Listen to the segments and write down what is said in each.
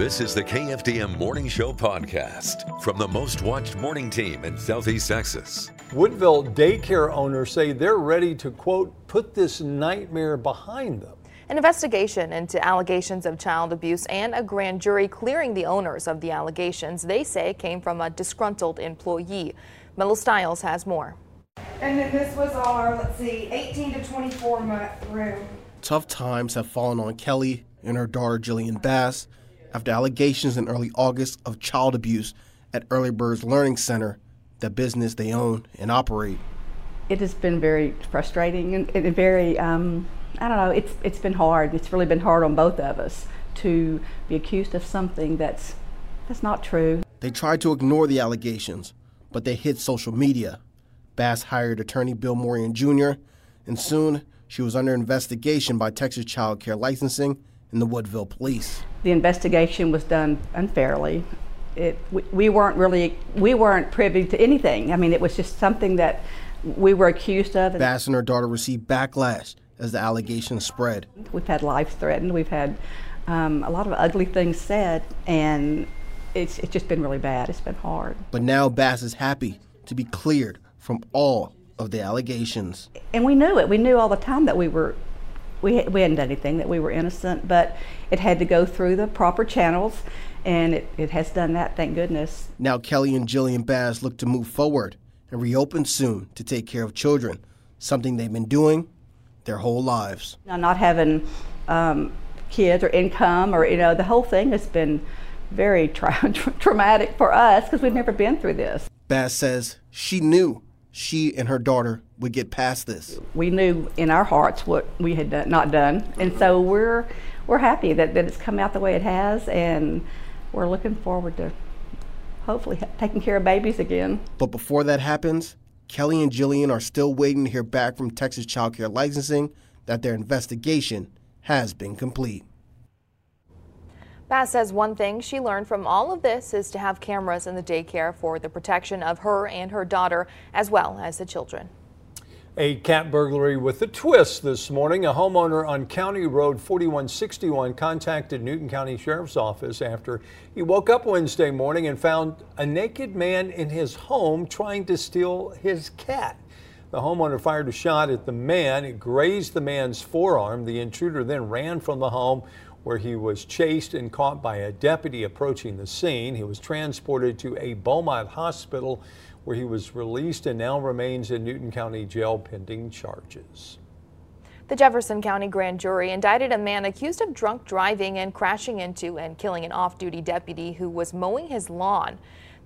This is the KFDM Morning Show podcast from the most watched morning team in Southeast Texas. Woodville daycare owners say they're ready to, quote, put this nightmare behind them. An investigation into allegations of child abuse and a grand jury clearing the owners of the allegations they say came from a disgruntled employee. Mel Stiles has more. And then this was our, let's see, 18 to 24 month room. Tough times have fallen on Kelly and her daughter Jillian Bass after allegations in early August of child abuse at Early Birds Learning Center, the business they own and operate. It has been very frustrating and, and very, um, I don't know, it's, it's been hard. It's really been hard on both of us to be accused of something that's, that's not true. They tried to ignore the allegations, but they hit social media. Bass hired attorney Bill Morian Jr., and soon she was under investigation by Texas Child Care Licensing and the Woodville Police. The investigation was done unfairly. It, we, we weren't really, we weren't privy to anything. I mean, it was just something that we were accused of. Bass and her daughter received backlash as the allegations spread. We've had lives threatened. We've had um, a lot of ugly things said, and it's, it's just been really bad. It's been hard. But now Bass is happy to be cleared from all of the allegations. And we knew it. We knew all the time that we were we, we hadn't done anything, that we were innocent, but it had to go through the proper channels, and it, it has done that, thank goodness. Now, Kelly and Jillian Bass look to move forward and reopen soon to take care of children, something they've been doing their whole lives. Now, not having um, kids or income, or, you know, the whole thing has been very tra- traumatic for us because we've never been through this. Bass says she knew she and her daughter would get past this. We knew in our hearts what we had done, not done, and so we're we're happy that, that it's come out the way it has, and we're looking forward to hopefully taking care of babies again. But before that happens, Kelly and Jillian are still waiting to hear back from Texas Child Care Licensing that their investigation has been complete. Bass says one thing she learned from all of this is to have cameras in the daycare for the protection of her and her daughter, as well as the children. A cat burglary with a twist this morning. A homeowner on County Road 4161 contacted Newton County Sheriff's Office after he woke up Wednesday morning and found a naked man in his home trying to steal his cat. The homeowner fired a shot at the man. It grazed the man's forearm. The intruder then ran from the home where he was chased and caught by a deputy approaching the scene. He was transported to a Beaumont hospital where he was released and now remains in Newton County Jail pending charges. The Jefferson County grand jury indicted a man accused of drunk driving and crashing into and killing an off-duty deputy who was mowing his lawn.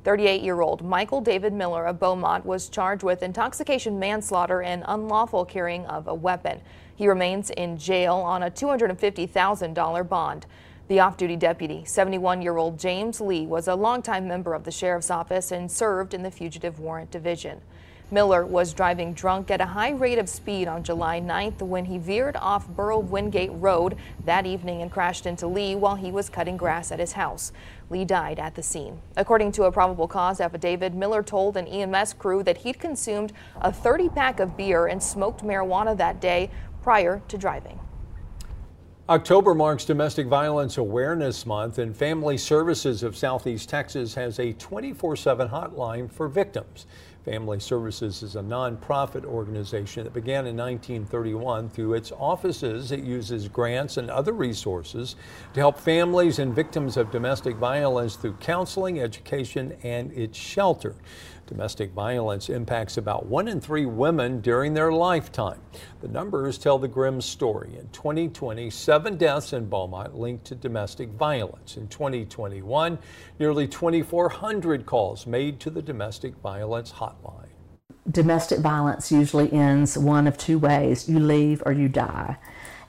38-year-old Michael David Miller of Beaumont was charged with intoxication manslaughter and unlawful carrying of a weapon. He remains in jail on a $250,000 bond. The off-duty deputy, 71-year-old James Lee, was a longtime member of the sheriff's office and served in the Fugitive Warrant Division. Miller was driving drunk at a high rate of speed on July 9th when he veered off Burl Wingate Road that evening and crashed into Lee while he was cutting grass at his house. Lee died at the scene. According to a probable cause affidavit, Miller told an EMS crew that he'd consumed a 30 pack of beer and smoked marijuana that day prior to driving. October marks Domestic Violence Awareness Month, and Family Services of Southeast Texas has a 24 7 hotline for victims. Family Services is a nonprofit organization that began in 1931. Through its offices, it uses grants and other resources to help families and victims of domestic violence through counseling, education, and its shelter. Domestic violence impacts about one in three women during their lifetime. The numbers tell the grim story. In 2020, seven deaths in Beaumont linked to domestic violence. In 2021, nearly 2,400 calls made to the domestic violence hotline. Domestic violence usually ends one of two ways you leave or you die.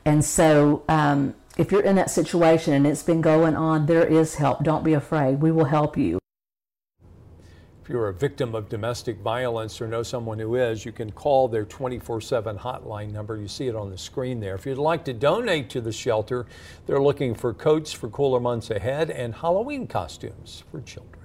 And so, um, if you're in that situation and it's been going on, there is help. Don't be afraid. We will help you. If you're a victim of domestic violence or know someone who is, you can call their 24 7 hotline number. You see it on the screen there. If you'd like to donate to the shelter, they're looking for coats for cooler months ahead and Halloween costumes for children.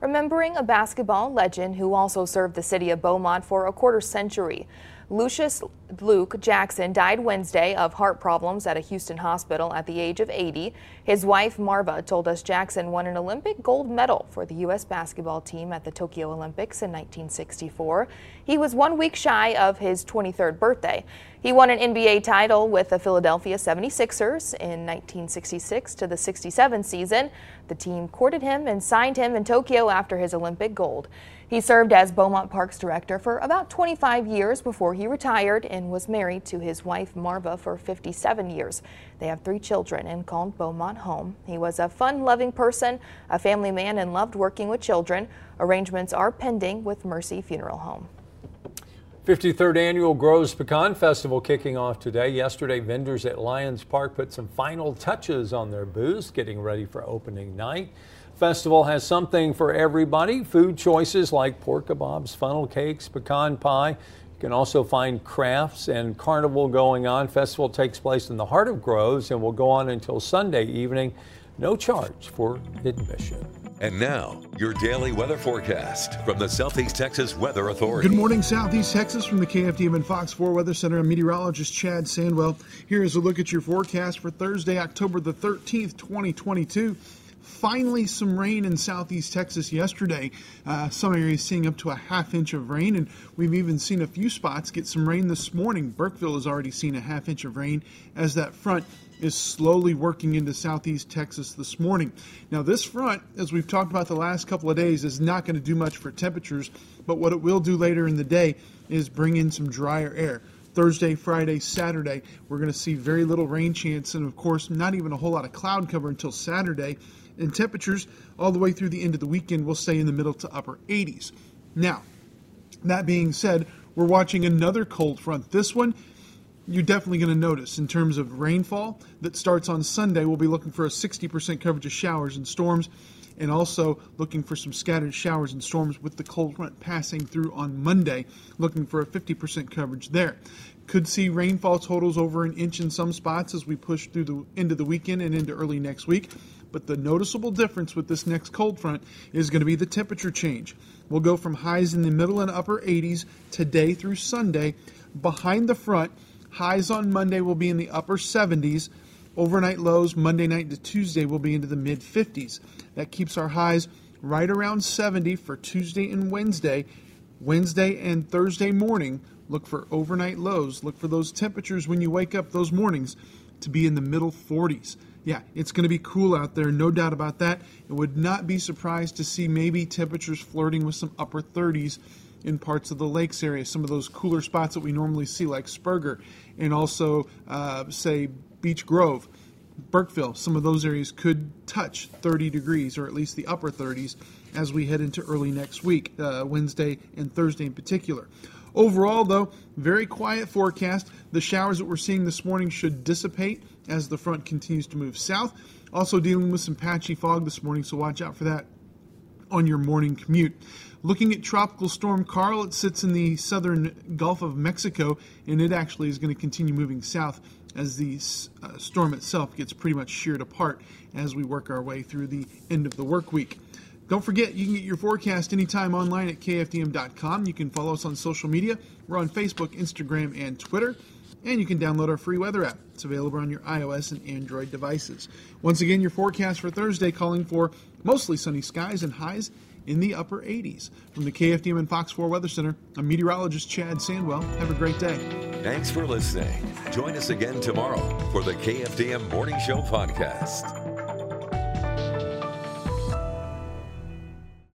Remembering a basketball legend who also served the city of Beaumont for a quarter century. Lucius Luke Jackson died Wednesday of heart problems at a Houston hospital at the age of 80. His wife, Marva, told us Jackson won an Olympic gold medal for the U.S. basketball team at the Tokyo Olympics in 1964. He was one week shy of his 23rd birthday. He won an NBA title with the Philadelphia 76ers in 1966 to the 67 season. The team courted him and signed him in Tokyo after his Olympic gold. He served as Beaumont Parks director for about 25 years before he retired and was married to his wife Marva for 57 years. They have three children and called Beaumont home. He was a fun-loving person, a family man, and loved working with children. Arrangements are pending with Mercy Funeral Home. 53rd annual Groves Pecan Festival kicking off today. Yesterday, vendors at Lions Park put some final touches on their booths, getting ready for opening night. Festival has something for everybody. Food choices like pork kebabs, funnel cakes, pecan pie. You can also find crafts and carnival going on. Festival takes place in the heart of Groves and will go on until Sunday evening. No charge for admission. And now, your daily weather forecast from the Southeast Texas Weather Authority. Good morning, Southeast Texas, from the KFDM and Fox 4 Weather Center. I'm meteorologist Chad Sandwell. Here is a look at your forecast for Thursday, October the 13th, 2022. Finally, some rain in southeast Texas yesterday. Uh, some areas seeing up to a half inch of rain, and we've even seen a few spots get some rain this morning. Burkeville has already seen a half inch of rain as that front is slowly working into southeast Texas this morning. Now, this front, as we've talked about the last couple of days, is not going to do much for temperatures, but what it will do later in the day is bring in some drier air. Thursday, Friday, Saturday, we're going to see very little rain chance, and of course, not even a whole lot of cloud cover until Saturday. And temperatures all the way through the end of the weekend will stay in the middle to upper 80s. Now, that being said, we're watching another cold front. This one you're definitely going to notice in terms of rainfall that starts on Sunday. We'll be looking for a 60% coverage of showers and storms, and also looking for some scattered showers and storms with the cold front passing through on Monday, looking for a 50% coverage there. Could see rainfall totals over an inch in some spots as we push through the end of the weekend and into early next week. But the noticeable difference with this next cold front is going to be the temperature change. We'll go from highs in the middle and upper 80s today through Sunday. Behind the front, Highs on Monday will be in the upper 70s. Overnight lows Monday night to Tuesday will be into the mid 50s. That keeps our highs right around 70 for Tuesday and Wednesday. Wednesday and Thursday morning, look for overnight lows. Look for those temperatures when you wake up those mornings to be in the middle 40s. Yeah, it's going to be cool out there, no doubt about that. It would not be surprised to see maybe temperatures flirting with some upper 30s in parts of the lakes area, some of those cooler spots that we normally see, like Spurger, and also, uh, say, Beech Grove, Burkeville. Some of those areas could touch 30 degrees, or at least the upper 30s, as we head into early next week, uh, Wednesday and Thursday in particular. Overall, though, very quiet forecast. The showers that we're seeing this morning should dissipate as the front continues to move south. Also, dealing with some patchy fog this morning, so watch out for that on your morning commute. Looking at Tropical Storm Karl, it sits in the southern Gulf of Mexico, and it actually is going to continue moving south as the uh, storm itself gets pretty much sheared apart as we work our way through the end of the work week. Don't forget, you can get your forecast anytime online at kfdm.com. You can follow us on social media. We're on Facebook, Instagram, and Twitter. And you can download our free weather app. It's available on your iOS and Android devices. Once again, your forecast for Thursday calling for mostly sunny skies and highs in the upper 80s. From the KFDM and Fox 4 Weather Center, I'm meteorologist Chad Sandwell. Have a great day. Thanks for listening. Join us again tomorrow for the KFDM Morning Show podcast.